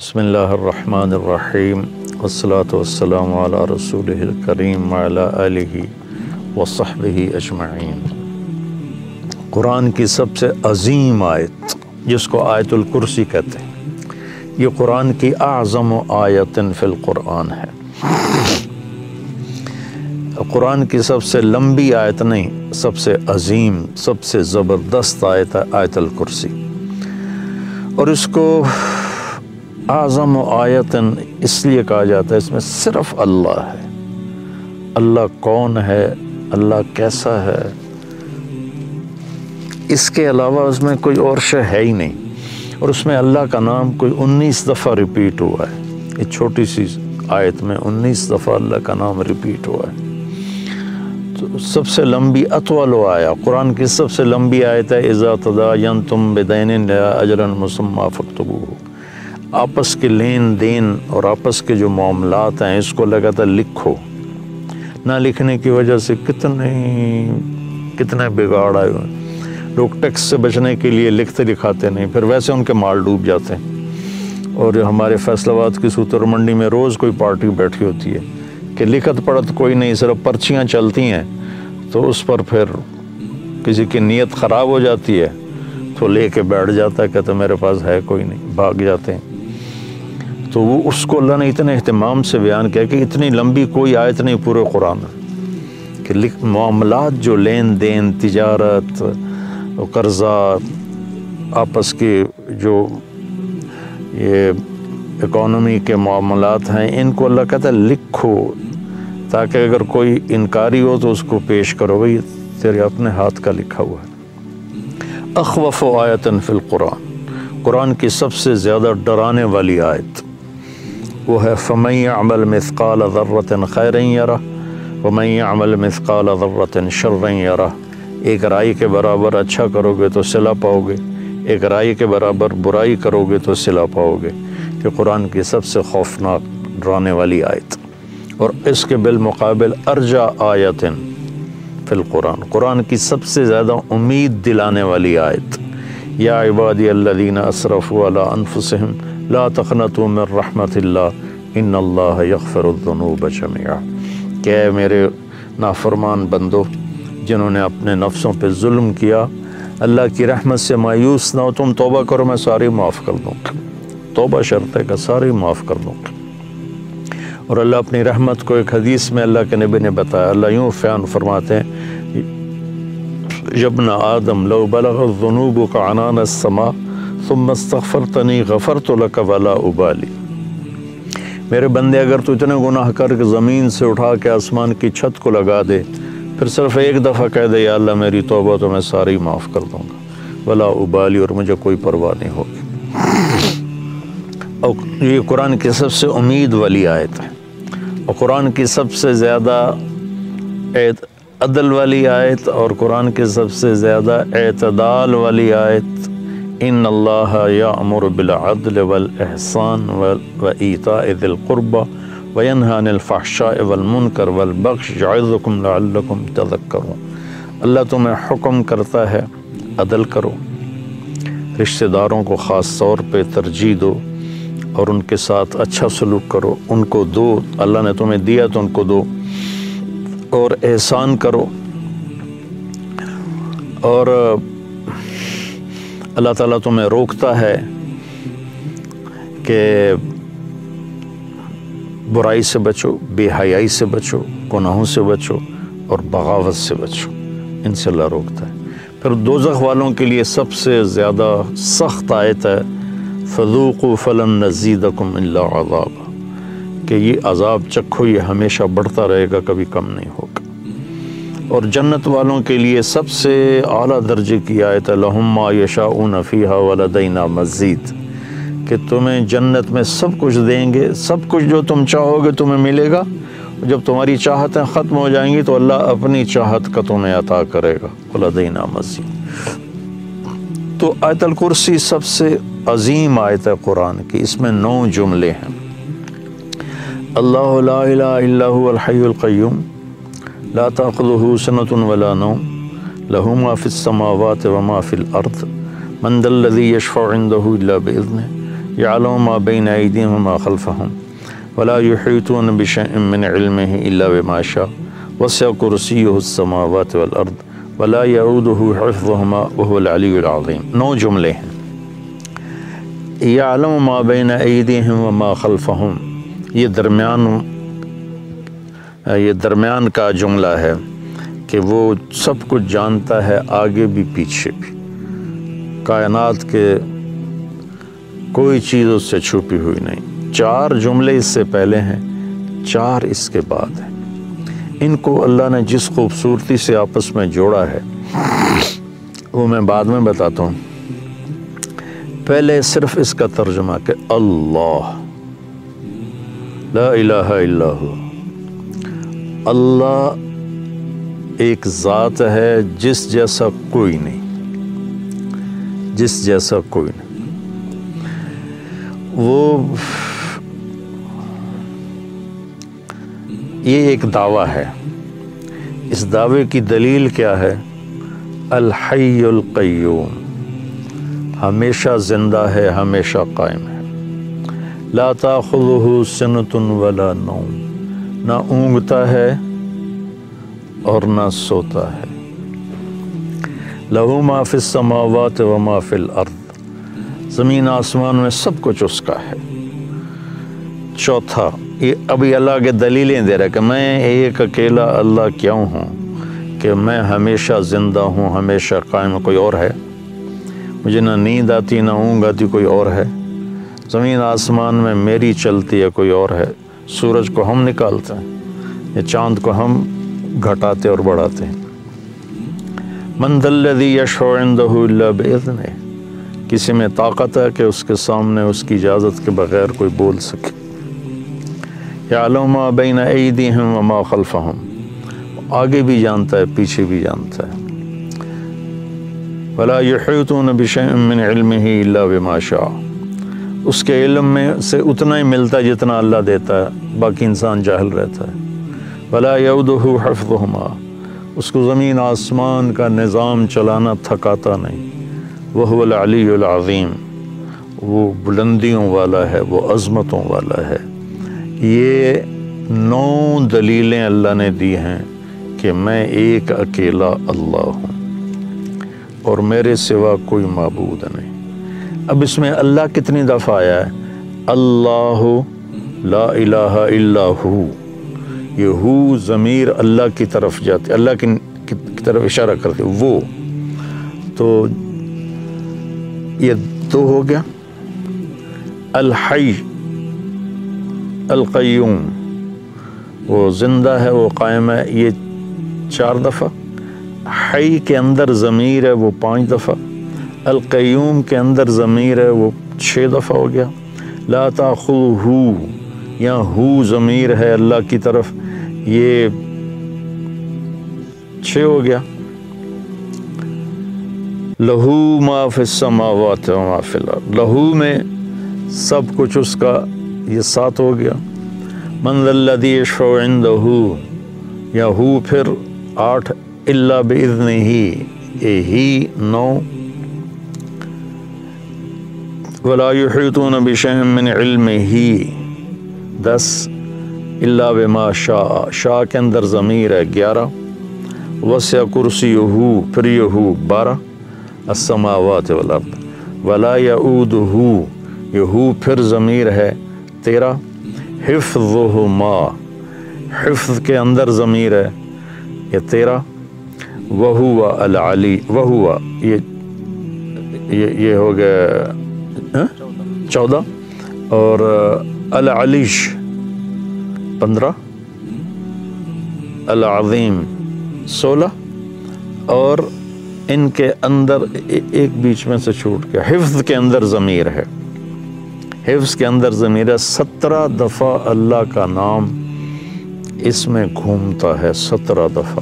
بسم اللہ الرحمن الرحیم والصلاة والسلام علی رسول الکریم وعلی آلہ وصحبہ اجمعین۔ قرآن کی سب سے عظیم آیت، جس کو آیت الکرسی کہتے ہیں، یہ قرآن کی اعظم و آیت فی القرآن ہے۔ قرآن کی سب سے لمبی آیت نہیں، سب سے عظیم، سب سے زبردست آیت ہے آیت الکرسی۔ اور اس کو اعظم و آیتن اس لیے کہا جاتا ہے، اس میں صرف اللہ ہے۔ اللہ کون ہے؟ اللہ کیسا ہے؟ اس کے علاوہ اس میں کوئی اور شے ہے ہی نہیں۔ اور اس میں اللہ کا نام کوئی انیس دفعہ ریپیٹ ہوا ہے۔ یہ چھوٹی سی آیت میں انیس دفعہ اللہ کا نام ریپیٹ ہوا ہے۔ تو سب سے لمبی اطول و آیا۔ قرآن کی سب سے لمبی آیت ہے، اذا تداینتم بدین اجرا مسمى فاکتبوه آپس کے لین دین اور آپس کے جو معاملات ہیں، اس کو لگاتا لکھو۔ نہ لکھنے کی وجہ سے کتنے کتنے بگاڑ آئے ہوئے۔ لوگ ٹیکس سے بچنے کے لیے لکھتے لکھاتے نہیں، پھر ویسے ان کے مال ڈوب جاتے۔ ہیں اور ہمارے فیصل آباد کی سوتر منڈی میں روز کوئی پارٹی بیٹھی ہوتی ہے کہ لکھت پڑھت کوئی نہیں، صرف پرچیاں چلتی ہیں۔ تو اس پر پھر کسی کی نیت خراب ہو جاتی ہے۔ تو لے کے بیٹھ جاتا ہے کہ تو میرے پاس ہے کوئی نہیں، بھاگ جاتے ہیں۔ تو وہ اس کو اللہ نے اتنے اہتمام سے بیان کیا کہ اتنی لمبی کوئی آیت نہیں پورے قرآن کہ معاملات جو لین دین، تجارت، قرضہ، آپس کے جو یہ اکانومی کے معاملات ہیں، ان کو اللہ کہتا ہے لکھو تاکہ اگر کوئی انکاری ہو تو اس کو پیش کرو، بھائی تیرے اپنے ہاتھ کا لکھا ہوا ہے۔ اخوف و آیتن فی القرآن، قرآن کی سب سے زیادہ ڈرانے والی آیت۔ وہ ہے فمن عمل مثقال ذرت خیر یرہ ومن عمل مثقال ذرت شر یرہ ایک رائی کے برابر اچھا کرو گے تو صلح پاؤ گے ایک رائی کے برابر برائی کرو گے تو صلح پاؤ گے کہ قرآن کی سب سے خوفناک ڈرانے والی آیت. اور اس کے بالمقابل ارجا آیتن فی القرآن. قرآن کی سب سے زیادہ امید دلانے والی آیت. یا عبادی الذین اسرفوا علی انفسہم، لا تقنطوا من رحمت اللہ ان اللہ یغفر الذنوب جميعا کہ اے میرے نافرمان بندو، جنہوں نے اپنے نفسوں پہ ظلم کیا، اللہ کی رحمت سے مایوس نہ ہو، تم توبہ کرو، میں ساری معاف کر دوں۔ توبہ شرط ہے کہ ساری معاف کر دوں۔ اور اللہ اپنی رحمت کو ایک حدیث میں اللہ کے نبی نے بتایا، اللہ یوں فیان فرماتے ہیں، یبن آدم لو بلغ الذنوب کا عنان السما ثم استغفرتنی غفرت لک ولا ابالی۔ میرے بندے اگر تو اتنے گناہ کر کے زمین سے اٹھا کے آسمان کی چھت کو لگا دے، پھر صرف ایک دفعہ کہہ دے، یا اللہ میری توبہ تو میں ساری معاف کر دوں گا۔ ولا ابالی اور مجھے کوئی پرواہ نہیں ہوگی۔ اور یہ قرآن کی سب سے امید والی آیت ہے۔ اور قرآن کی سب سے زیادہ عدل والی آیت اور قرآن کی سب سے زیادہ اعتدال والی آیت ان اللہ یامر بالعدل والاحسان وایتاء ذی القربى وینہا عن الفحشاء والمنکر والبغش یعظکم لعلکم تذکرون اللہ تمہیں حکم کرتا ہے، عدل کرو۔ رشتہ داروں کو خاص طور پہ ترجیح دو اور ان کے ساتھ اچھا سلوک کرو۔ ان کو دو، اللہ نے تمہیں دیا تو ان کو دو۔ اور احسان کرو۔ اور اللہ تعالیٰ تمہیں روکتا ہے کہ برائی سے بچو، بے حیائی سے بچو، گناہوں سے بچو اور بغاوت سے بچو۔ ان سے اللہ روکتا ہے۔ پھر دوزخ والوں کے لیے سب سے زیادہ سخت آیت ہے فضوق و فلن نزیدکم اللہ عذاب کہ یہ عذاب چکھو، یہ ہمیشہ بڑھتا رہے گا، کبھی کم نہیں ہوگا۔ اور جنت والوں کے لیے سب سے اعلیٰ درجے کی آیت ہے، لہم ما یشاؤون فیہا ولدینا مزید، کہ تمہیں جنت میں سب کچھ دیں گے، سب کچھ جو تم چاہو گے تمہیں ملے گا، جب تمہاری چاہتیں ختم ہو جائیں گی تو اللہ اپنی چاہت کا تمہیں عطا کرے گا ولدینا مزید۔ تو آیت الکرسی سب سے عظیم آیت ہے قرآن کی، اس میں نو جملے ہیں۔ اللہ لا الہ الا هو الحی القیوم لا تأخذه سنة ولا نوم. له ما في السماوات وما في الأرض. من ذا الذي يشفع عنده إلا بإذنه. يعلم ما بين أيديهم وما خلفهم. ولا يحيطون بشيء من علمه إلا بما شاء. وسع كرسيه السماوات والأرض. ولا يعوده حفظهما وهو العلي العظيم. نو جملے ہیں. يعلم ما بين أيديهم وما خلفهم. یہ درمیان یہ درمیان کا جملہ ہے کہ وہ سب کچھ جانتا ہے، آگے بھی پیچھے بھی۔ کائنات کے کوئی چیز اس سے چھپی ہوئی نہیں۔ چار جملے اس سے پہلے ہیں، چار اس کے بعد ہیں۔ ان کو اللہ نے جس خوبصورتی سے آپس میں جوڑا ہے، وہ میں بعد میں بتاتا ہوں۔ پہلے صرف اس کا ترجمہ کہ اللہ، لا الہ الا ہو اللہ ایک ذات ہے جس جیسا کوئی نہیں، جس جیسا کوئی نہیں۔ وہ یہ ایک دعویٰ ہے۔ اس دعوے کی دلیل کیا ہے؟ الحی القیوم۔ ہمیشہ زندہ ہے، ہمیشہ قائم ہے۔ لا تاخذہ سنت ولا نوم۔ نہ اونگتا ہے اور نہ سوتا ہے۔ لہو ما فی السماوات و ما فی الارض۔ زمین آسمان میں سب کچھ اس کا ہے۔ چوتھا، یہ ابھی اللہ کے دلیلیں دے رہا کہ میں ایک اکیلا اللہ کیوں ہوں؟ کہ میں ہمیشہ زندہ ہوں، ہمیشہ قائم، کوئی اور ہے؟ مجھے نہ نیند آتی، نہ اونگ آتی، کوئی اور ہے؟ زمین آسمان میں میری چلتی ہے، کوئی اور ہے؟ سورج کو ہم نکالتے ہیں، یا چاند کو ہم گھٹاتے اور بڑھاتے ہیں۔ من الذی یشفع عنده الا باذنہ کسی میں طاقت ہے کہ اس کے سامنے اس کی اجازت کے بغیر کوئی بول سکے۔ یعلم ما بین ایدیہم وما خلفہم، آگے بھی جانتا ہے، پیچھے بھی جانتا ہے۔ ولا يحيطون بشيء من علمه الا بما شاء۔ اس کے علم میں سے اتنا ہی ملتا ہے جتنا اللہ دیتا ہے، باقی انسان جاہل رہتا ہے۔ ولا يعوده حفظهما۔ اس کو زمین آسمان کا نظام چلانا تھکاتا نہیں۔ وہ العلی العظیم وہ بلندیوں والا ہے، وہ عظمتوں والا ہے۔ یہ نو دلیلیں اللہ نے دی ہیں کہ میں ایک اکیلا اللہ ہوں اور میرے سوا کوئی معبود نہیں۔ اب اس میں اللہ کتنی دفعہ آیا ہے؟ اللہ لا الہ الا ہو۔ یہ ہو ضمیر اللہ کی طرف جاتی، اللہ کی کی طرف اشارہ کرتے وہ۔ تو یہ دو ہو گیا۔ الحی، القیوم۔ وہ زندہ ہے، وہ قائم ہے، یہ چار دفعہ۔ حی کے اندر ضمیر ہے، وہ پانچ دفعہ۔ القیوم کے اندر ضمیر ہے، وہ چھ دفعہ ہو گیا۔ لا تاخذ ہو یا ہو ضمیر ہے اللہ کی طرف۔ یہ چھ ہو گیا۔ لہو ما فی السماوات و ما فی الارض۔ لہو میں سب کچھ اس کا یہ سات ہو گیا۔ من الذی یشفع عنده یا ہو پھر آٹھ اللہ باذن ہی اے ہی نو ولا يحيطون بشيء من علمه، دس اللہ بما شاء. شاء کے اندر ضمیر ہے گیارہ، وسع کرسی ہو پھر ہو بارہ، السماوات والارض. ولا يعوده یہ ہو پھر ضمیر ہے تیرہ. حفظهما حفظ کے اندر ضمیر ہے یہ تیرہ. وہو العلی، وہو یہ یہ ہو گیا ہاں؟ چودہ اور العلیش پندرہ العظیم سولہ اور ان کے اندر ایک بیچ میں سے چھوٹ گیا۔ حفظ کے اندر ضمیر ہے۔ حفظ کے اندر ضمیر ہے، سترہ دفعہ اللہ کا نام اس میں گھومتا ہے، سترہ دفعہ۔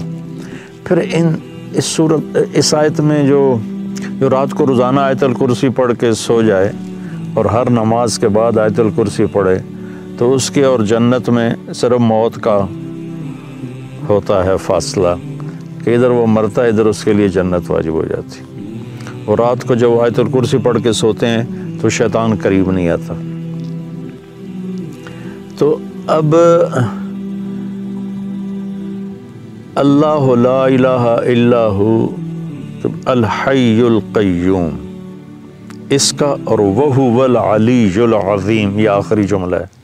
پھر ان اس صورت اس آیت میں جو جو رات کو روزانہ آیت الکرسی پڑھ کے سو جائے اور ہر نماز کے بعد آیت الکرسی پڑھے، تو اس کے اور جنت میں صرف موت کا ہوتا ہے فاصلہ، کہ ادھر وہ مرتا ہے، ادھر اس کے لیے جنت واجب ہو جاتی۔ اور رات کو جب آیت الکرسی پڑھ کے سوتے ہیں، تو شیطان قریب نہیں آتا۔ تو اب اللہ لا الہ الا ہو الحی القیوم، اس کا اور وہ العلی العظیم، یہ آخری جملہ ہے۔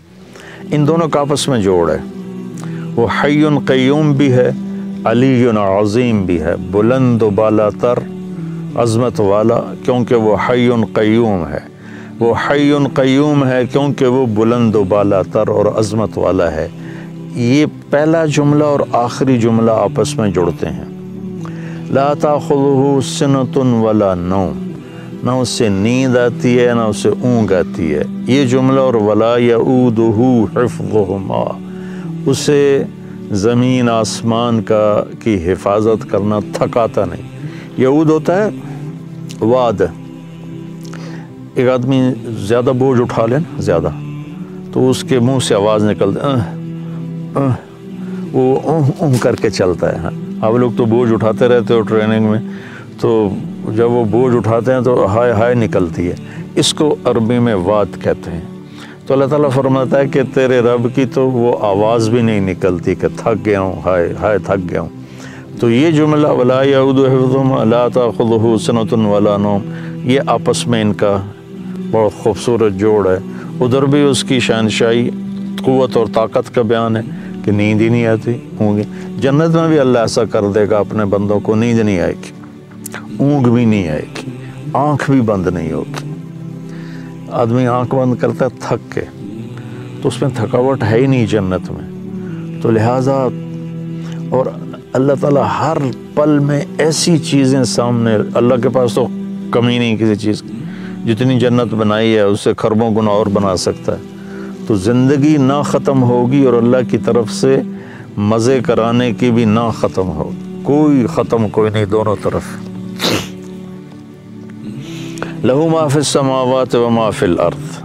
ان دونوں کا آپس میں جوڑ ہے۔ وہ حی قیوم بھی ہے، علی عظیم بھی ہے۔ بلند و بالا تر عظمت والا، کیونکہ وہ حی قیوم ہے۔ وہ حی قیوم ہے کیونکہ وہ بلند و بالا تر اور عظمت والا ہے۔ یہ پہلا جملہ اور آخری جملہ آپس میں جڑتے ہیں۔ لا تاخذہ سنت ولا نوم. نہ اس سے نیند آتی ہے، نہ اس سے اونگ آتی ہے۔ یہ جملہ اور ولا یعودہ حفظہما اسے زمین، آسمان کا، کی حفاظت کرنا تھکاتا نہیں۔ یعود ہوتا ہے واد ایک آدمی زیادہ بوجھ اٹھا لیں زیادہ، تو اس کے منہ سے آواز نکل وہ اون کر کے چلتا ہے۔ ہاں ہاں، آپ لوگ تو بوجھ اٹھاتے رہتے ہو ٹریننگ میں۔ تو جب وہ بوجھ اٹھاتے ہیں تو ہائے ہائے نکلتی ہے۔ اس کو عربی میں واد کہتے ہیں۔ تو اللہ تعالیٰ فرماتا ہے کہ تیرے رب کی تو وہ آواز بھی نہیں نکلتی کہ تھک گیا ہوں، ہائے ہائے تھک گیا ہوں۔ تو یہ جملہ ولا اللہ تاخذہ سنت ولا نوم۔ یہ آپس میں ان کا بہت خوبصورت جوڑ ہے۔ ادھر بھی اس کی شہنشاہی قوت اور طاقت کا بیان ہے۔ کہ نیند ہی نہیں آتی، ہوں گے۔ جنت میں بھی اللہ ایسا کر دے گا اپنے بندوں کو، نیند نہیں آئے گی۔ اونگ بھی نہیں آئے گی۔ آنکھ بھی بند نہیں ہوگی۔ آدمی آنکھ بند کرتا ہے، تھک کے۔ تو اس میں تھکاوٹ ہے ہی نہیں جنت میں۔ تو لہٰذا اور اللہ تعالیٰ ہر پل میں ایسی چیزیں سامنے، اللہ کے پاس تو کمی نہیں کسی چیز کی۔ جتنی جنت بنائی ہے اسے خربوں گنا اور بنا سکتا ہے۔ تو زندگی نہ ختم ہوگی اور اللہ کی طرف سے مزے کرانے کی بھی نہ ختم ہو کوئی ختم کوئی نہیں دونوں طرف۔ لہو ما فی السماوات و ما فی الارض۔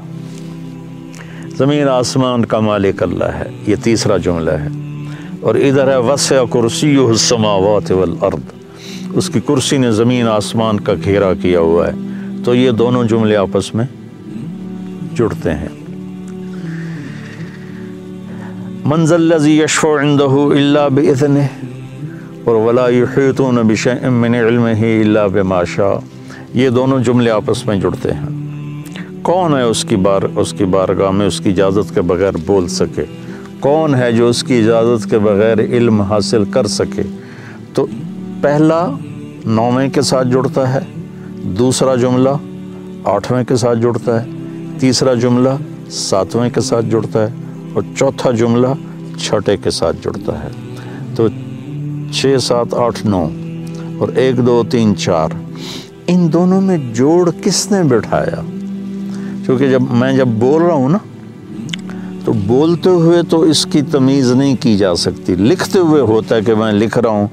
زمین آسمان کا مالک اللہ ہے، یہ تیسرا جملہ ہے۔ اور ادھر ہے، وسع کرسی السماوات والارض۔ اس کی کرسی نے زمین آسمان کا گھیرا کیا ہوا ہے۔ تو یہ دونوں جملے آپس میں جڑتے ہیں۔ منزل لذی یشفع عندہ الا باذنہ اور ولا یحیطون بشیء من علمہ الا بما شاء. یہ دونوں جملے آپس میں جڑتے ہیں۔ کون ہے اس کی بار، اس کی بارگاہ میں اس کی اجازت کے بغیر بول سکے؟ کون ہے جو اس کی اجازت کے بغیر علم حاصل کر سکے؟ تو پہلا نویں کے ساتھ جڑتا ہے، دوسرا جملہ آٹھویں کے ساتھ جڑتا ہے، تیسرا جملہ ساتویں کے ساتھ جڑتا ہے۔ اور چوتھا جملہ چھٹے کے ساتھ جڑتا ہے۔ تو چھ، سات، آٹھ، نو اور ایک، دو، تین، چار، ان دونوں میں جوڑ کس نے بٹھایا؟ کیونکہ جب میں جب بول رہا ہوں نا، تو بولتے ہوئے تو اس کی تمیز نہیں کی جا سکتی۔ لکھتے ہوئے ہوتا ہے کہ میں لکھ رہا ہوں،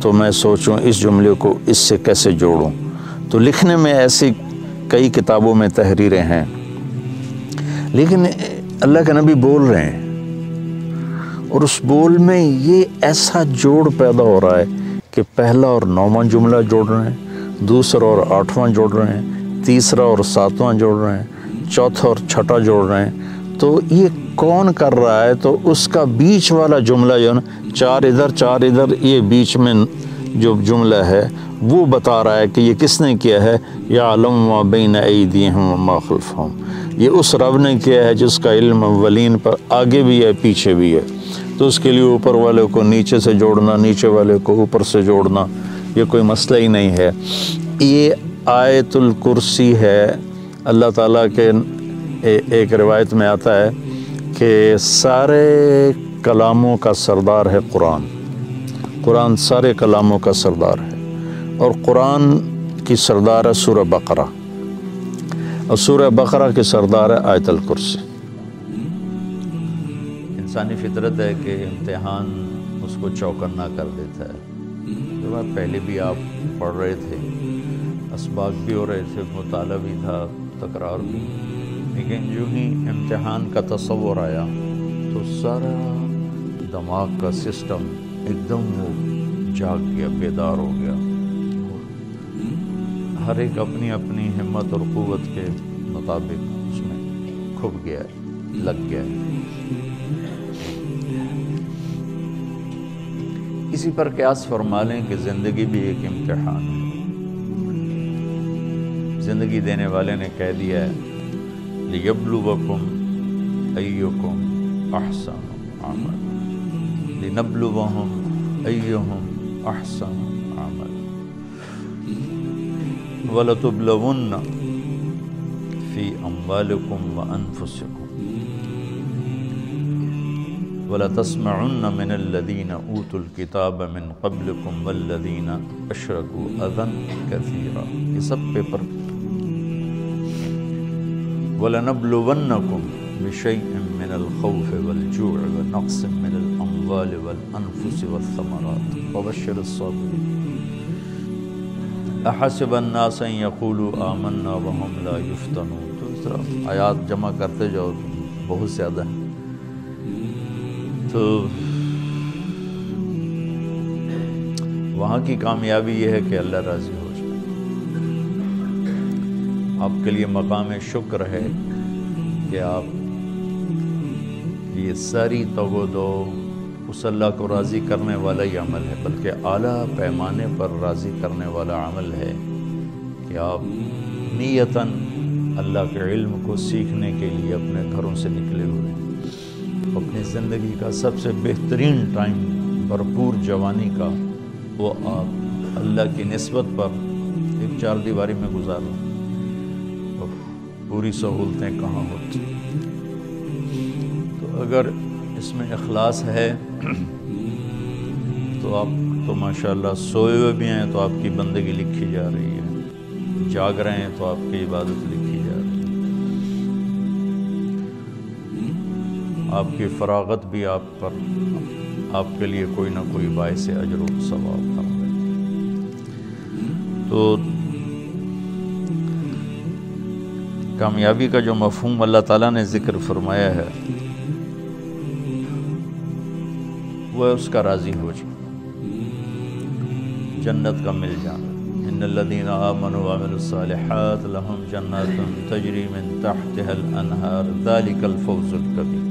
تو میں سوچوں اس جملے کو اس سے کیسے جوڑوں؟ تو لکھنے میں ایسی کئی کتابوں میں تحریریں ہیں۔ لیکن اللہ کے نبی بول رہے ہیں۔ اور اس بول میں یہ ایسا جوڑ پیدا ہو رہا ہے کہ پہلا اور نواں جملہ جوڑ رہے ہیں، دوسرا اور آٹھواں جوڑ رہے ہیں، تیسرا اور ساتواں جوڑ رہے ہیں، چوتھا اور چھٹا جوڑ رہے ہیں۔ تو یہ کون کر رہا ہے؟ تو اس کا بیچ والا جملہ جو ہے نا، چار ادھر چار ادھر، یہ بیچ میں جو جملہ ہے، وہ بتا رہا ہے کہ یہ کس نے کیا ہے۔ یا علم و بین ایدیہم و خلفہم۔ یہ اس رب نے کیا ہے جس کا علم اولین پر آگے بھی ہے، پیچھے بھی ہے۔ تو اس کے لیے اوپر والے کو نیچے سے جوڑنا، نیچے والے کو اوپر سے جوڑنا، یہ کوئی مسئلہ ہی نہیں ہے۔ یہ آیت الکرسی ہے۔ اللہ تعالیٰ کے ایک روایت میں آتا ہے کہ سارے کلاموں کا سردار ہے قرآن۔ قرآن سارے کلاموں کا سردار ہے۔ اور قرآن کی سردار ہے سورہ بقرہ۔ اور سورہ بقرہ کی سردار ہے آیت الکرسی۔ انسانی فطرت ہے کہ امتحان اس کو چوکنا کر دیتا ہے۔ جو بات پہلے بھی آپ پڑھ رہے تھے، اسباق بھی ہو رہے تھے، مطالعہ بھی تھا، تکرار بھی۔ لیکن جو ہی امتحان کا تصور آیا تو سارا دماغ کا سسٹم ایک دم وہ جاگ گیا، بیدار ہو گیا۔ ہر ایک اپنی اپنی ہمت اور قوت کے مطابق اس میں کھب گیا ہے، لگ گیا ہے۔ اسی پر قیاس فرما لیں کہ زندگی بھی ایک امتحان ہے۔ زندگی دینے والے نے کہہ دیا ہے لِيَبْلُوَكُمْ أَيُّكُمْ أَحْسَنُ عَمَلًا لِنَبْلُوَهُمْ أَيُّهُمْ أَحْسَنُ وَلَتُبْلَوُنَّ فِي أَمْوَالِكُمْ وَأَنفُسِكُمْ. وَلَتَسْمَعُنَّ مِنَ الَّذِينَ أُوتُوا الْكِتَابَ مِنْ قَبْلِكُمْ وَالَّذِينَ أَشْرَكُوا أَذًى كَثِيرًا. یہ سب پیپر وَلَنَبْلُوَنَّكُمْ بِشَيْءٍ مِّنَ الْخَوْفِ وَالْجُوعِ وَنَقْصٍ مِّنَ الْأَمْوَالِ وَالْأَنفُسِ وَالثَّمَرَاتِ. وَبَشِّرِ الصَّابِرِينَ. أَحَسِبَ النَّاسَ أَن يَقُولُوا آمَنَّا وَهُمْ لَا يُفْتَنُونَ. تو اس طرح آیات جمع کرتے جاؤ، بہت زیادہ ہیں۔ تو وہاں کی کامیابی یہ ہے کہ اللہ راضی ہو جائے۔ آپ کے لیے مقام شکر ہے کہ آپ یہ ساری توگ دو اس اللہ کو راضی کرنے والا ہی عمل ہے، بلکہ اعلیٰ پیمانے پر راضی کرنے والا عمل ہے کہ آپ نیتاً اللہ کے علم کو سیکھنے کے لیے اپنے گھروں سے نکلے ہوئے اپنی زندگی کا سب سے بہترین ٹائم بھرپور جوانی کا وہ آپ اللہ کی نسبت پر ایک چار دیواری میں گزار رہے پوری سہولتیں کہاں ہوتی؟ تو اگر اس میں اخلاص ہے تو آپ تو ماشاءاللہ سوئے ہوئے بھی ہیں تو آپ کی بندگی لکھی جا رہی ہے۔ جاگ رہے ہیں تو آپ کی عبادت لکھی جا رہی ہے۔ آپ کی فراغت بھی آپ پر آپ کے لیے کوئی نہ کوئی باعث اجر و ثواب کر رہے تو کامیابی کا جو مفہوم اللہ تعالیٰ نے ذکر فرمایا ہے وہ اس کا راضی ہو جائے۔ جنت کا مل جانا ان الذين آمنوا وعملوا الصالحات لهم جنات تجري من تحتها الانهار ذلك الفوز الكبير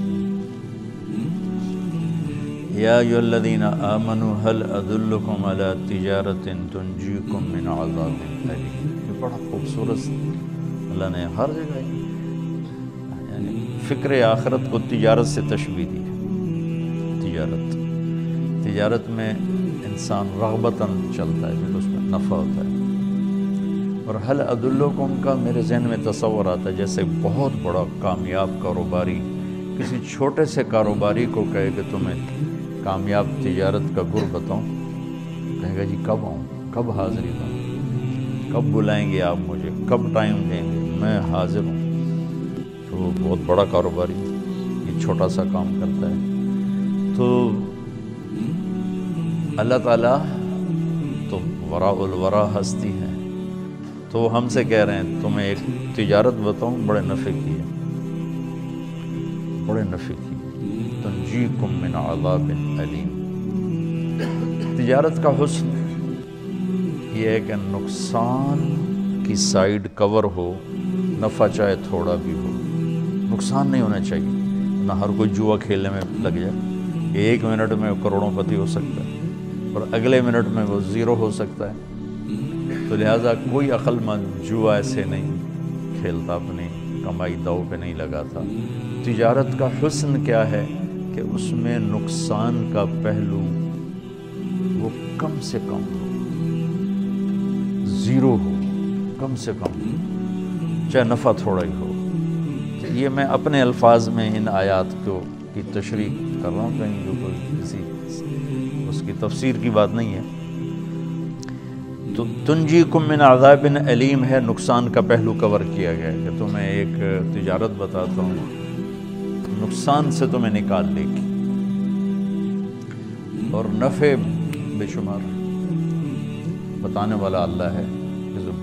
يا ايها الذين آمنوا، هل ادلكم على تجارة تنجيكم من عذاب اليم یہ بڑا خوبصورت اللہ نے ہر جگہ یعنی فکر آخرت کو تجارت سے تشبیح دی ہے۔ تجارت۔ تجارت میں انسان رغبتاً چلتا ہے پھر اس میں نفع ہوتا ہے۔ اور حل عدالکم کا میرے ذہن میں تصور آتا ہے، جیسے بہت بڑا کامیاب کاروباری، کسی چھوٹے سے کاروباری کو کہے کہ تمہیں کامیاب تجارت کا گر بتاؤں۔ کہے گا جی کب آؤں؟ کب حاضری دوں کب بلائیں گے آپ مجھے؟ کب ٹائم دیں گے؟ میں حاضر ہوں۔ تو وہ بہت بڑا کاروباری، یہ چھوٹا سا کام کرتا ہے۔ تو اللہ تعالیٰ تو ورا الورا ہستی ہے۔ تو ہم سے کہہ رہے ہیں، تمہیں ایک تجارت بتاؤں، بڑے نفع کی ہے۔ بڑے نفع کی۔ تنجیکم من عذاب علیم تجارت کا حسن۔ یہ ہے کہ نقصان کی سائیڈ کور ہو، نفع چاہے تھوڑا بھی ہو۔ نقصان نہیں ہونا چاہیے۔ نہ ہر کوئی جوا کھیلنے میں لگ جائے۔ ایک منٹ میں کروڑوں پتی ہو سکتا ہے۔ اور اگلے منٹ میں وہ زیرو ہو سکتا ہے۔ تو لہٰذا کوئی عقل مند جوا ایسے نہیں کھیلتا، اپنی کمائی داؤ پہ نہیں لگاتا۔ تجارت کا حسن کیا ہے کہ اس میں نقصان کا پہلو وہ کم سے کم ہو۔ زیرو ہو، کم سے کم ہو۔ چاہے نفع تھوڑا ہی ہو۔ یہ میں اپنے الفاظ میں ان آیات کو کی تشریح کر رہا ہوں، کہیں جو کوئی کسی تفسیر کی بات نہیں ہے۔ تو تنجی کم من عذاب علیم ہے، نقصان کا پہلو کور کیا گیا ہے کہ تمہیں ایک تجارت بتاتا ہوں۔ نقصان سے تمہیں نکال لے گی۔ اور نفع بے شمار۔ بتانے والا اللہ ہے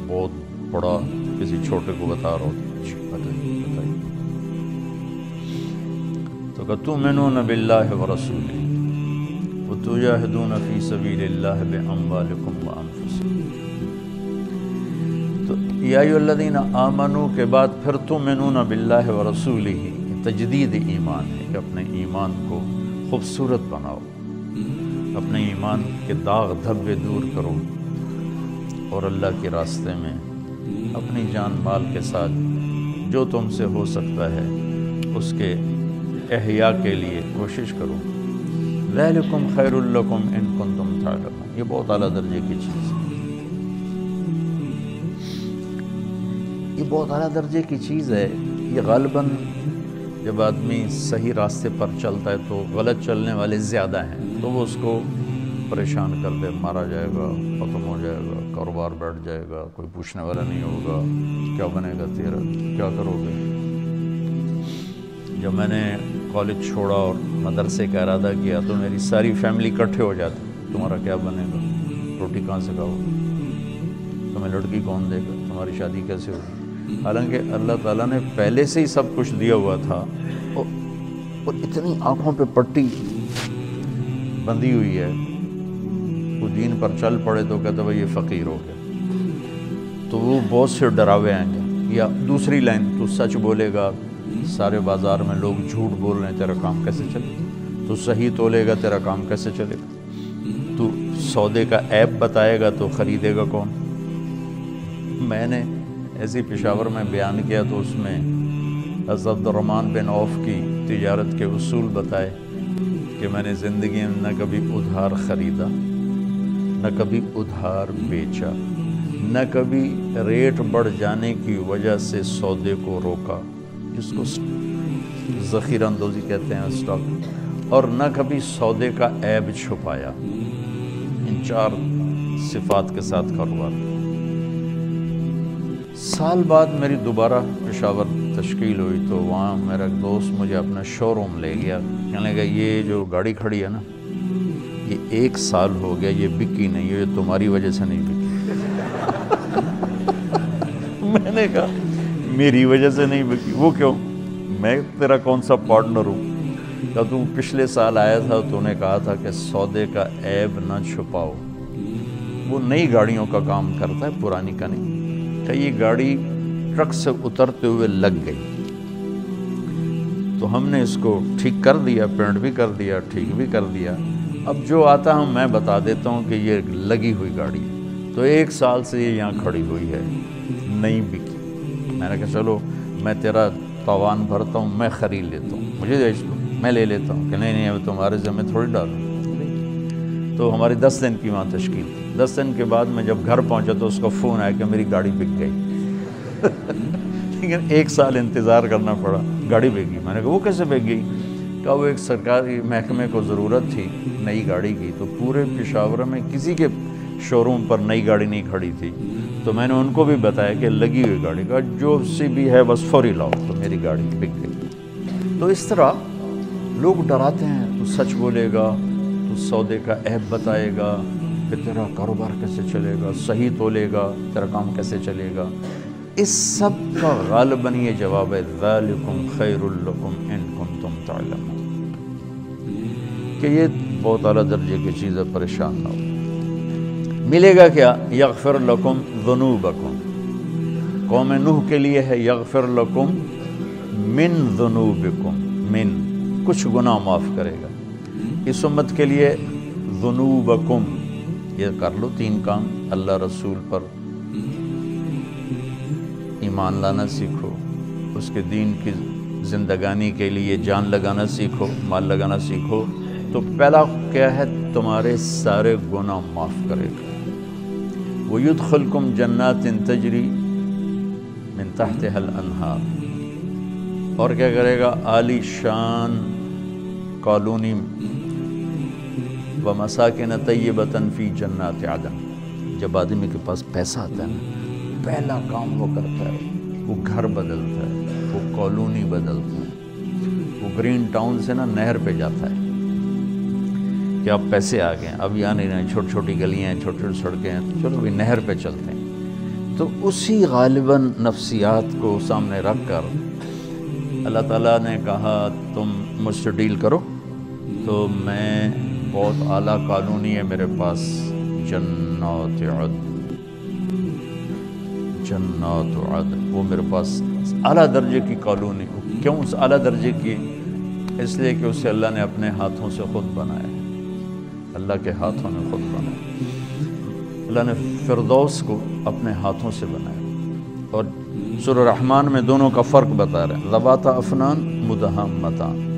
بہت بڑا کسی چھوٹے کو بتا رہا ہو۔ بتائیے بتائیے تو کہ تو منو نب اللہ و رسول وہ تو فی سبیل اللہ بے اموالکم و انفسکم تو تو یائی الدین آمنو کے بعد پھر تم منون بلّہ و رسول ہی تجدید ایمان ہے کہ اپنے ایمان کو خوبصورت بناؤ، اپنے ایمان کے داغ دھبے دور کرو اور اللہ کے راستے میں اپنی جان مال کے ساتھ جو تم سے ہو سکتا ہے، اس کے احیاء کے لیے کوشش کرو۔ ذَلِكُمْ خیر الکم ان کن تم یہ بہت اعلیٰ درجے کی چیز ہے. یہ بہت اعلیٰ درجے کی چیز ہے. یہ غالباً جب آدمی صحیح راستے پر چلتا ہے تو غلط چلنے والے زیادہ ہیں. تو وہ اس کو پریشان کر دے. مارا جائے گا، ختم ہو جائے گا، کاروبار بیٹھ جائے گا، کوئی پوچھنے والا نہیں ہوگا. کیا بنے گا تیرا؟ کیا کرو گے؟ جب میں نے کالج چھوڑا اور مدرسے کا ارادہ کیا تو میری ساری فیملی اکٹھے ہو جاتی تمہارا کیا بنے گا روٹی کہاں سے کھاؤ تمہیں لڑکی کون دے گا تمہاری شادی کیسے ہوگی حالانکہ اللہ تعالیٰ نے پہلے سے ہی سب کچھ دیا ہوا تھا اور اتنی آنکھوں پہ پٹی بندھی ہوئی ہے وہ دین پر چل پڑے تو کہتے بھائی یہ فقیر ہو گیا تو وہ بہت سے ڈراوے آئیں گے یا دوسری لائن تو سچ بولے گا سارے بازار میں لوگ جھوٹ بول رہے ہیں، تیرا کام کیسے چلے تو صحیح تولے گا، تیرا کام کیسے چلے گا؟ تو سودے کا ایپ بتائے گا تو خریدے گا کون؟ میں نے ایسی پشاور میں بیان کیا تو اس میں حضرت الرحمن بن عوف کی تجارت کے اصول بتائے کہ میں نے زندگی میں نہ کبھی ادھار خریدا، نہ کبھی ادھار بیچا، نہ کبھی ریٹ بڑھ جانے کی وجہ سے سودے کو روکا۔ جس کو ذخیرہ اندوزی کہتے ہیں اسٹاک۔ اور نہ کبھی سودے کا عیب چھپایا۔ چار صفات کے ساتھ کاروبار۔ سال بعد میری دوبارہ پشاور تشکیل ہوئی تو وہاں میرا ایک دوست مجھے اپنا شو روم لے گیا۔ کہنے لگا، یہ جو گاڑی کھڑی ہے نا، یہ ایک سال ہو گیا، یہ بکی نہیں یہ تمہاری وجہ سے نہیں بکی۔ میں نے کہا میری وجہ سے نہیں بکی وہ کیوں؟ میں تیرا کون سا پارٹنر ہوں؟ کہ تو پچھلے سال آیا تھا تو نے کہا تھا کہ سودے کا عیب نہ چھپاؤ۔ وہ نئی گاڑیوں کا کام کرتا ہے، پرانی کا نہیں۔ کہ یہ گاڑی ٹرک سے اترتے ہوئے لگ گئی۔ تو ہم نے اس کو ٹھیک کر دیا پینٹ بھی کر دیا، ٹھیک بھی کر دیا۔ اب جو آتا ہوں میں بتا دیتا ہوں کہ یہ لگی ہوئی گاڑی تو ایک سال سے یہ یہاں کھڑی ہوئی ہے نہیں بکی میں نے کہا، چلو، میں تیرا توان بھرتا ہوں، میں خرید لیتا ہوں. مجھے دیکھ دو میں لے لیتا ہوں کہ نہیں نہیں، اب تمہارے ذمہ تھوڑی ڈالوں تو ہماری دس دن کی وہاں تشکیل تھی۔ دس دن کے بعد میں جب گھر پہنچا تو اس کا فون آیا کہ میری گاڑی بک گئی۔ لیکن ایک سال انتظار کرنا پڑا، گاڑی بک گئی۔ میں نے کہا، وہ کیسے بک گئی؟ کہا، وہ ایک سرکاری محکمے کو ضرورت تھی، نئی گاڑی کی۔ تو پورے پشاور میں کسی کے شو روم پر نئی گاڑی نہیں کھڑی تھی۔ تو میں نے ان کو بھی بتایا کہ لگی ہوئی گاڑی کا جو سی بھی ہے بس فوری لاؤ تو میری گاڑی بک گئی۔ تو اس طرح لوگ ڈراتے ہیں، تو سچ بولے گا، تو سودے کا عیب بتائے گا کہ تیرا کاروبار کیسے چلے گا، صحیح تولے گا، تیرا کام کیسے چلے گا۔ اس سب کا غالباً یہ جواب ہے، ذالکم خیر لکم ان کنتم تعلمون۔ کہ یہ بہت اعلیٰ درجے کی چیز ہے، پریشان نہ ہو۔ ملے گا کیا؟ یغفر لکم ذنوبکم۔ قوم نوح کے لیے ہے یغفر لکم من ذنوبکم، من۔ کچھ گناہ معاف کرے گا۔ اس امت کے لیے ذنوبکم، یہ کر لو تین کام۔ اللہ رسول پر ایمان لانا سیکھو۔ اس کے دین کی زندگانی کے لیے جان لگانا سیکھو، مال لگانا سیکھو۔ تو پہلا کیا ہے؟ تمہارے سارے گناہ معاف کرے۔ گا وَيُدْخَلْكُمْ جَنَّاتٍ تَجْرِي مِن تَحْتِهَا الْأَنْهَارِ۔ اور کیا کرے گا؟ عالی شان کالونی و مساکن طیبتن فی جنات عدن۔ جب آدمی کے پاس پیسہ آتا ہے نا، پہلا کام وہ کرتا ہے۔ وہ گھر بدلتا ہے، وہ کالونی بدلتا ہے۔ وہ گرین ٹاؤن سے نا نہر پہ جاتا ہے۔ کہ اب پیسے آ گئے ہیں، اب یہاں نہیں رہے چھوٹی چھوٹی گلیاں ہیں چھوٹی چھوٹی سڑکیں ہیں، چلو بھی نہر پہ چلتے ہیں۔ تو اسی غالباً نفسیات کو سامنے رکھ کر اللہ تعالیٰ نے کہا، تم مجھ سے ڈیل کرو۔ تو میں بہت اعلیٰ قانونی ہے میرے پاس۔ جنات عد جنات عدن۔ وہ میرے پاس اعلیٰ درجے کی کالونی کیوں؟ اس اعلیٰ درجے کی، اس لیے کہ اسے اللہ نے اپنے ہاتھوں سے خود بنایا۔ اللہ کے ہاتھوں نے خود بنایا اللہ نے فردوس کو اپنے ہاتھوں سے بنایا۔ اور سر الرحمن میں دونوں کا فرق بتا رہے ہیں۔ لباتا افنان مدہمتان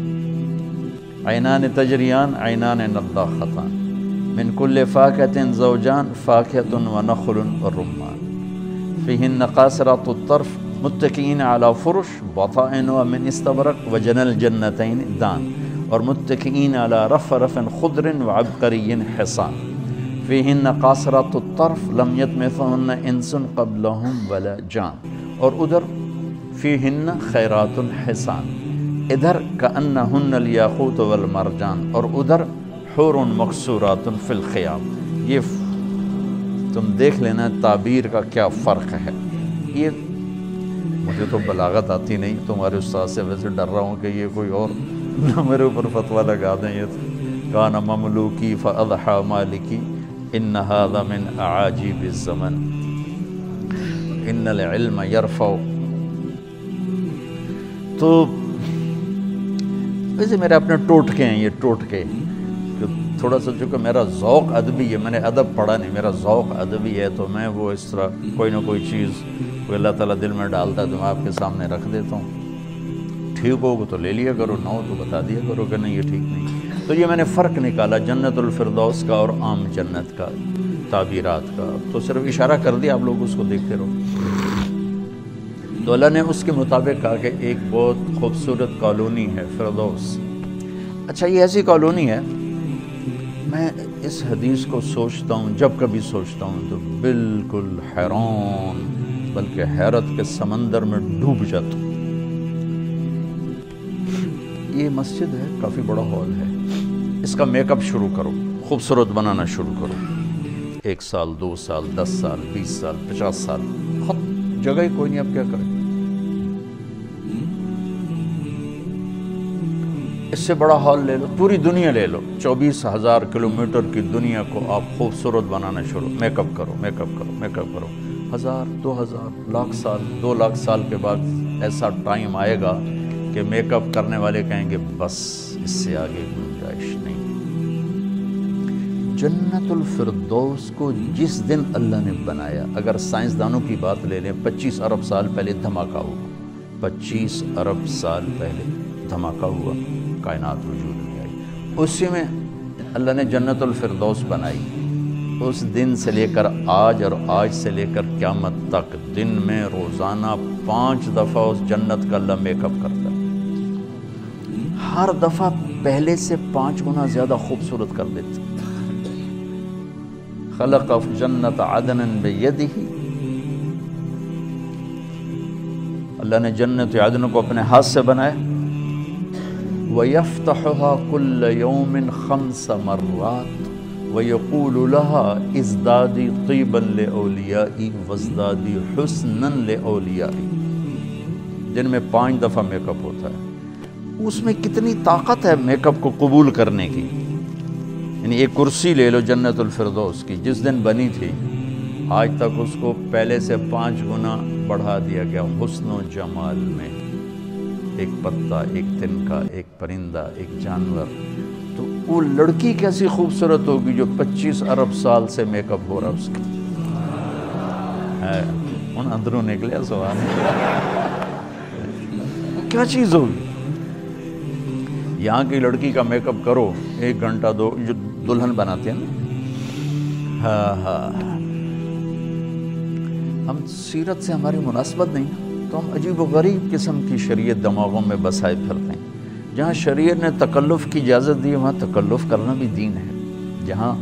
عینان تجریان، عینان نداختان من کل فاکت زوجان فاکت و نخل و رمان۔ فیہن قاصرات الطرف متقین علی فرش، بطائن و من استبرق و جن الجنتین دان۔ اور متقین علی رف رف خضر و عبقری حسان فیہن قاصرات الطرف لم یتمثہن انس قبلہم ولا جان۔ اور ادھر فیہن خیرات حسان ادھر کأنہن الیاقوت والمرجان۔ اور ادھر حور مقصورات فی الخیام۔ یہ تم دیکھ لینا تعبیر کا کیا فرق ہے۔ یہ مجھے تو بلاغت آتی نہیں، تمہارے استاد سے ویسے ڈر رہا ہوں کہ یہ کوئی اور نہ میرے اوپر فتویٰ لگا دیں یہ کان مملوکی فاضحا مالکی، ان هذا من اعاجیب الزمن۔ ان العلم یرفع۔ تو ویسے میرے اپنے ٹوٹکے ہیں، یہ ٹوٹکے۔ کہ تھوڑا سا چونکہ میرا ذوق ادبی ہے، میں نے ادب پڑھا نہیں، میرا ذوق ادبی ہے، تو میں وہ اس طرح کوئی نہ کوئی چیز کوئی اللہ تعالیٰ دل میں ڈالتا ہے تو میں آپ کے سامنے رکھ دیتا ہوں۔ ٹھیک ہوگا تو لے لیا کرو، نہ ہو تو بتا دیا کرو کہ نہیں، یہ ٹھیک نہیں۔ تو یہ میں نے فرق نکالا جنت الفردوس کا اور عام جنت کا، تعبیرات کا۔ تو صرف اشارہ کر دیا، آپ لوگ اس کو دیکھتے رہو۔ تو اللہ نے اس کے مطابق کہا کہ ایک بہت خوبصورت کالونی ہے، فردوس۔ اچھا یہ ایسی کالونی ہے، میں اس حدیث کو سوچتا ہوں، جب کبھی سوچتا ہوں تو بالکل حیران، بلکہ حیرت کے سمندر میں ڈوب جاتا ہوں۔ یہ مسجد ہے، کافی بڑا ہال ہے۔ اس کا میک اپ شروع کرو، خوبصورت بنانا شروع کرو۔ ایک سال، دو سال، دس سال، بیس سال، پچاس سال۔ خود جگہ ہی کوئی نہیں، اب کیا کریں؟ اس سے بڑا ہال لے لو، پوری دنیا لے لو۔ چوبیس ہزار کلومیٹر کی دنیا کو آپ خوبصورت بنانا شروع۔ میک اپ کرو، میک اپ کرو، میک اپ کرو۔ ہزار، دو ہزار، لاکھ سال، دو لاکھ سال کے بعد ایسا ٹائم آئے گا کہ میک اپ کرنے والے کہیں گے، بس، اس سے آگے گنجائش نہیں. جنت الفردوس کو جس دن اللہ نے بنایا، اگر سائنسدانوں کی بات لے لیں، پچیس ارب سال پہلے دھماکہ ہوا۔ پچیس ارب سال پہلے دھماکہ ہوا، کائنات وجود میں آئی۔ اسی میں اللہ نے جنت الفردوس بنائی۔ اس دن سے لے کر آج اور آج سے لے کر قیامت تک دن میں روزانہ پانچ دفعہ اس جنت کا اللہ میک اپ کرتا ہے۔ ہر دفعہ پہلے سے پانچ گنا زیادہ خوبصورت کر دیتے۔ خلق جنت عدن بیدہ اللہ نے جنت عدن کو اپنے ہاتھ سے بنایا۔ وَيَفْتَحُهَا كُلَّ يَوْمٍ خَمْسَ مَرَّاتٍ۔ وَيَقُولُ لَهَا ازْدَادِ طِيبًا لِأَوْلِيَائِ وَازْدَادِ حُسْنًا لِأَوْلِيَائِ جن میں پانچ دفعہ میک اپ ہوتا ہے۔ اس میں کتنی طاقت ہے میک اپ کو قبول کرنے کی؟ یعنی ایک کرسی لے لو جنت الفردوس کی، جس دن بنی تھی، آج تک اس کو پہلے سے پانچ گنا بڑھا دیا گیا حسن و جمال میں۔ ایک پتا، ایک تنکا، ایک پرندہ، ایک جانور۔ تو وہ لڑکی کیسی خوبصورت ہوگی جو پچیس ارب سال سے میک اپ ہو رہا اس کی ان اندروں نکلے سوال۔ کیا چیز ہوگی؟ یہاں کی لڑکی کا میک اپ کرو، ایک گھنٹہ دو، جو دلہن بناتے ہیں ہاں ہاں۔ ہم سیرت سے ہماری مناسبت نہیں، تو ہم عجیب و غریب قسم کی شریعت دماغوں میں بسائے پھرتے ہیں۔ جہاں شریعت نے تکلف کی اجازت دی ہے وہاں تکلف کرنا بھی دین ہے۔ جہاں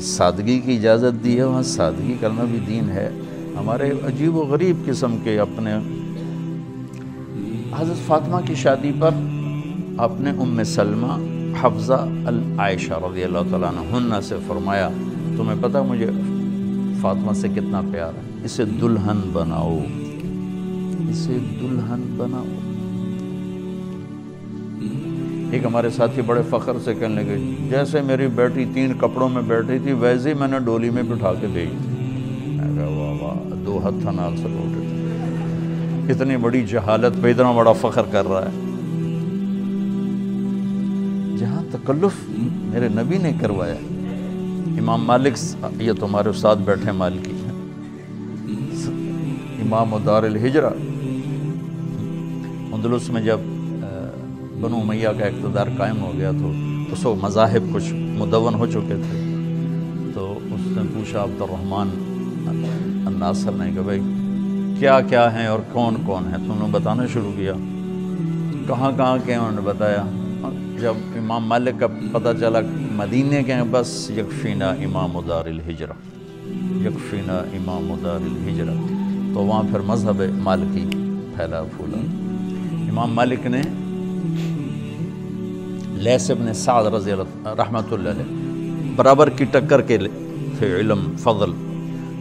سادگی کی اجازت دی ہے، وہاں سادگی کرنا بھی دین ہے۔ ہمارے عجیب و غریب قسم کے اپنے۔ حضرت فاطمہ کی شادی پر اپنے ام سلمہ حفظہ العائشہ رضی اللہ تعالیٰ عنہ سے فرمایا، تمہیں پتہ مجھے فاطمہ سے کتنا پیار ہے؟ اسے دلہن بناؤ۔ اسے دلہن بناؤ۔ ایک ہمارے ساتھی بڑے فخر سے کہنے لگے، جیسے میری بیٹی تین کپڑوں میں بیٹھی تھی، ویسے ہی میں نے ڈولی میں بٹھا کے بھیج میں کہا، واہ واہ، دو ہاتھ نال سلوٹے تھے۔ اتنی بڑی جہالت پہ اتنا بڑا فخر کر رہا ہے۔ جہاں تکلف میرے نبی نے کروایا۔ امام مالک یہ تمہارے استاد بیٹھے مالکی۔ ہیں امام دار الحجرہ اندلس میں جب بنو میاں کا اقتدار قائم ہو گیا تو اس وقت مذاہب کچھ مدون ہو چکے تھے۔ تو اس نے پوچھا عبد الرحمن الناصر نے کہ بھائی، کیا کیا ہیں اور کون کون ہیں؟ تم نے بتانا شروع کیا۔ کہاں کہاں کے انہوں نے بتایا۔ جب امام مالک کا پتہ چلا مدینے کے ہیں، بس یکفینہ امام دار الحجرہ یکفینہ امام دار الحجرہ تو وہاں پھر مذہب مالکی پھیلا پھولا۔ امام مالک نے لیس ابن سعد رضی اللہ رحمۃ اللہ علیہ، برابر کی ٹکر کے تھے علم، فضل،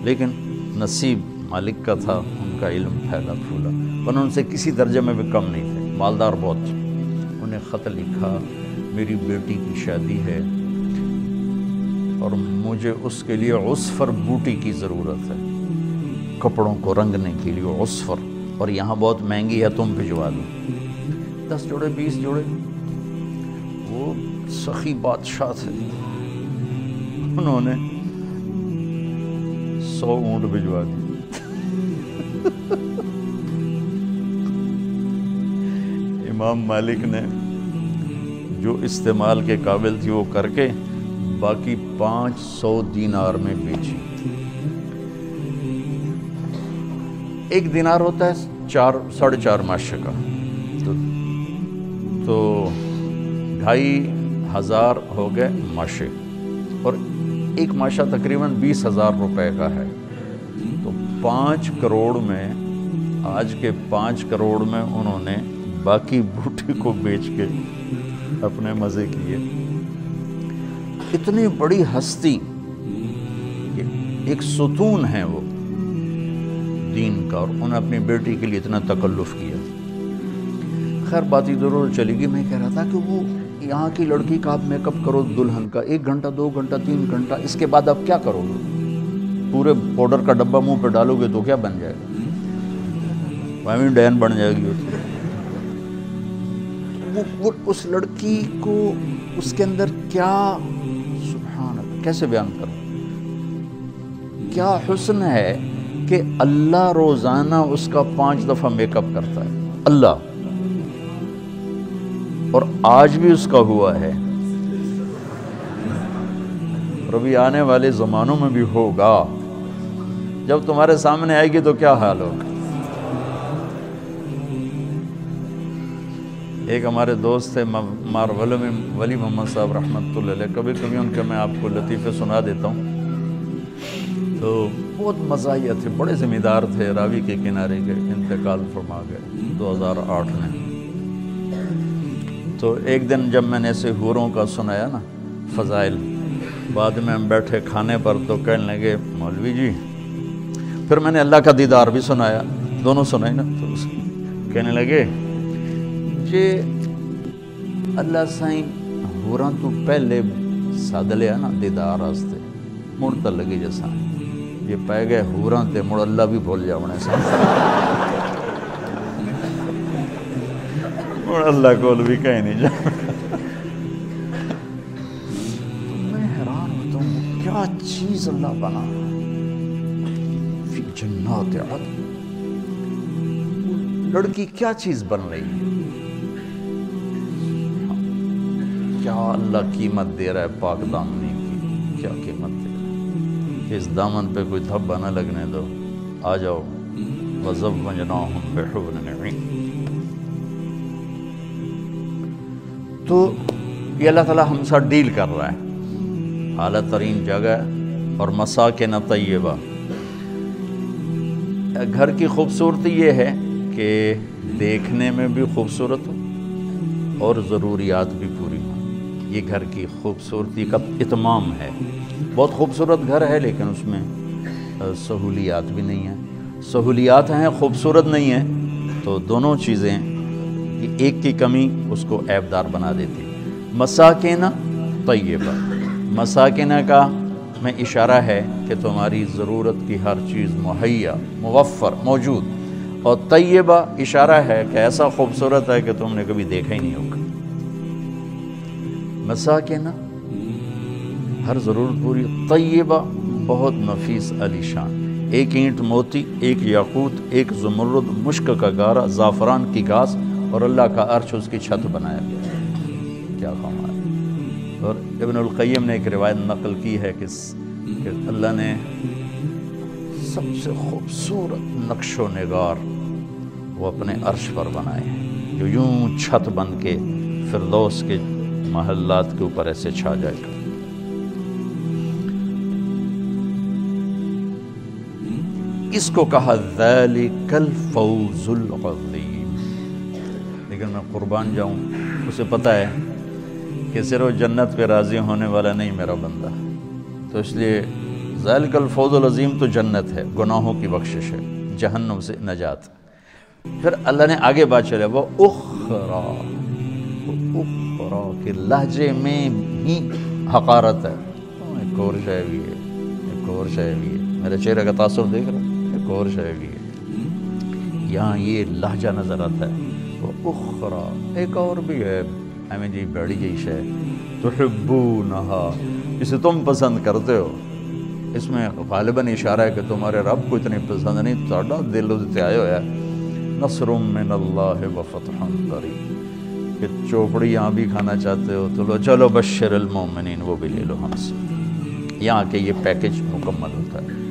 لیکن نصیب مالک کا تھا، ان کا علم پھیلا پھولا۔ پر ان سے کسی درجے میں بھی کم نہیں تھے۔ مالدار بہت تھے انہیں خط لکھا، میری بیٹی کی شادی ہے اور مجھے اس کے لیے عصفر بوٹی کی ضرورت ہے۔ کپڑوں کو رنگنے کے لیے عصفر اور یہاں بہت مہنگی ہے، تم بھجوا دو۔ دس جوڑے، بیس جوڑے۔ وہ سخی بادشاہ تھے۔ انہوں نے سو اونٹ بھجوا دی امام مالک نے جو استعمال کے قابل تھی وہ کر کے باقی پانچ سو دینار میں بیچی۔ ایک دینار ہوتا ہے چار، ساڑھے چار ماشے کا۔ تو ڈھائی ہزار ہو گئے ماشے اور ایک ماشا تقریباً بیس ہزار روپے کا ہے۔ تو پانچ کروڑ میں، آج کے پانچ کروڑ میں انہوں نے باقی بوٹی کو بیچ کے اپنے مزے کیے اتنی بڑی ہستی کہ ایک ستون ہے وہ دین کا، اور انہوں نے اپنی بیٹی کے لیے اتنا تکلف کیا۔ خیر، بات ضرور چلی گئی۔ میں کہہ رہا تھا کہ وہ یہاں کی لڑکی کا آپ میک اپ کرو دلہن کا۔ ایک گھنٹہ، دو گھنٹہ، تین گھنٹہ، اس کے بعد آپ کیا کرو گے؟ پورے پاؤڈر کا ڈبہ منہ پہ ڈالو گے تو کیا بن جائے گا؟ ڈین بن جائے گی۔ وہ اس لڑکی کو اس کے اندر کیا سبحان اللہ، کیسے بیان کروں؟ کیا حسن ہے کہ اللہ روزانہ اس کا پانچ دفعہ میک اپ کرتا ہے؟ اللہ۔ اور آج بھی اس کا ہوا ہے۔ اور ابھی آنے والے زمانوں میں بھی ہوگا۔ جب تمہارے سامنے آئے گی تو کیا حال ہوگا؟ ایک ہمارے دوست تھے مار ولی محمد صاحب رحمۃ اللہ علیہ، کبھی کبھی ان کے میں آپ کو لطیفے سنا دیتا ہوں۔ تو بہت مزاحیہ تھے، بڑے ذمہ دار تھے، راوی کے کنارے کے انتقال فرما گئے، دو ہزار آٹھ میں۔ تو ایک دن جب میں نے ایسے حوروں کا سنایا نا، فضائل، بعد میں ہم بیٹھے کھانے پر تو کہنے لگے، مولوی جی پھر میں نے اللہ کا دیدار بھی سنایا، دونوں سنائے نا۔ تو کہنے لگے جے اللہ سائیں ہوراں تو پہلے ساد لیا نا دیدار آستے مڑ تا لگے جیسا یہ پہ گئے ہوراں تے مڑ اللہ بھی بھول جاونے سا مڑ اللہ کول بھی کہیں نہیں جا میں حیران ہوتا ہوں کیا چیز اللہ بنا فی جنات عدن لڑکی کیا چیز بن رہی ہے کیا اللہ قیمت دے رہا ہے، پاک دامنی کی۔ کیا قیمت دے رہا ہے؟ اس دامن پہ کوئی دھبا نہ لگنے دو۔ آ جاؤ۔ وَزَبْ وَجْنَاهُمْ بِحُورٍ تو یہ اللہ تعالیٰ ہم ساتھ ڈیل کر رہا ہے۔ اعلیٰ ترین جگہ اور مساکن طیبہ۔ گھر کی خوبصورتی یہ ہے کہ دیکھنے میں بھی خوبصورت ہو اور ضروریات بھی یہ گھر کی خوبصورتی کا اتمام ہے۔ بہت خوبصورت گھر ہے لیکن اس میں سہولیات بھی نہیں ہیں۔ سہولیات ہیں، خوبصورت نہیں ہیں۔ تو دونوں چیزیں ایک کی کمی اس کو عیب دار بنا دیتی۔ مساکینہ طیبہ۔ مساکینہ کا میں اشارہ ہے کہ تمہاری ضرورت کی ہر چیز مہیا، موفر، موجود۔ اور طیبہ اشارہ ہے کہ ایسا خوبصورت ہے کہ تم نے کبھی دیکھا ہی نہیں ہوگا۔ مسا ہر ضرورت پوری طیبہ، بہت نفیس علی شان۔ ایک اینٹ موتی، ایک یاقوت، ایک زمرد، مشک کا گارا، زعفران کی گھاس اور اللہ کا عرش اس کی چھت بنایا گیا۔ کیا ہے۔ اور ابن القیم نے ایک روایت نقل کی ہے کہ اللہ نے سب سے خوبصورت نقش و نگار وہ اپنے عرش پر بنائے ہیں۔ جو یوں چھت بن کے فردوس کے محلات کے اوپر ایسے چھا جائے گا۔ اس کو کہا ذالک الفوز العظیم۔ لیکن میں قربان جاؤں، اسے پتہ ہے کہ صرف جنت پہ راضی ہونے والا نہیں میرا بندہ۔ تو اس لیے ذالک الفوز العظیم تو جنت ہے، گناہوں کی بخشش ہے، جہنم سے نجات۔ پھر اللہ نے آگے بات چلے وہ اخرا۔ اخرا کہ لہجے میں ہی حقارت ہے۔ ہاں، ایک اور شے بھی ہے۔ ایک اور شے بھی ہے۔ میرے چہرے کا تاثر دیکھ رہا ایک اور شے بھی ہے۔ یہاں یہ لہجہ نظر آتا ہے۔ وہ اخرا، ایک اور بھی ہے۔ ہمیں جی بڑی جی شے۔ تحبونہا۔ اسے تم پسند کرتے ہو۔ اس میں غالباً اشارہ ہے کہ تمہارے رب کو اتنی پسند نہیں، تھوڑا دل سے آئے ہویا نصر من اللہ و فتح قریب۔ کہ چوپڑی یہاں بھی کھانا چاہتے ہو تو لو، چلو بشر المومنین، وہ بھی لے لو ہم سے۔ یہاں کے یہ پیکج مکمل ہوتا ہے۔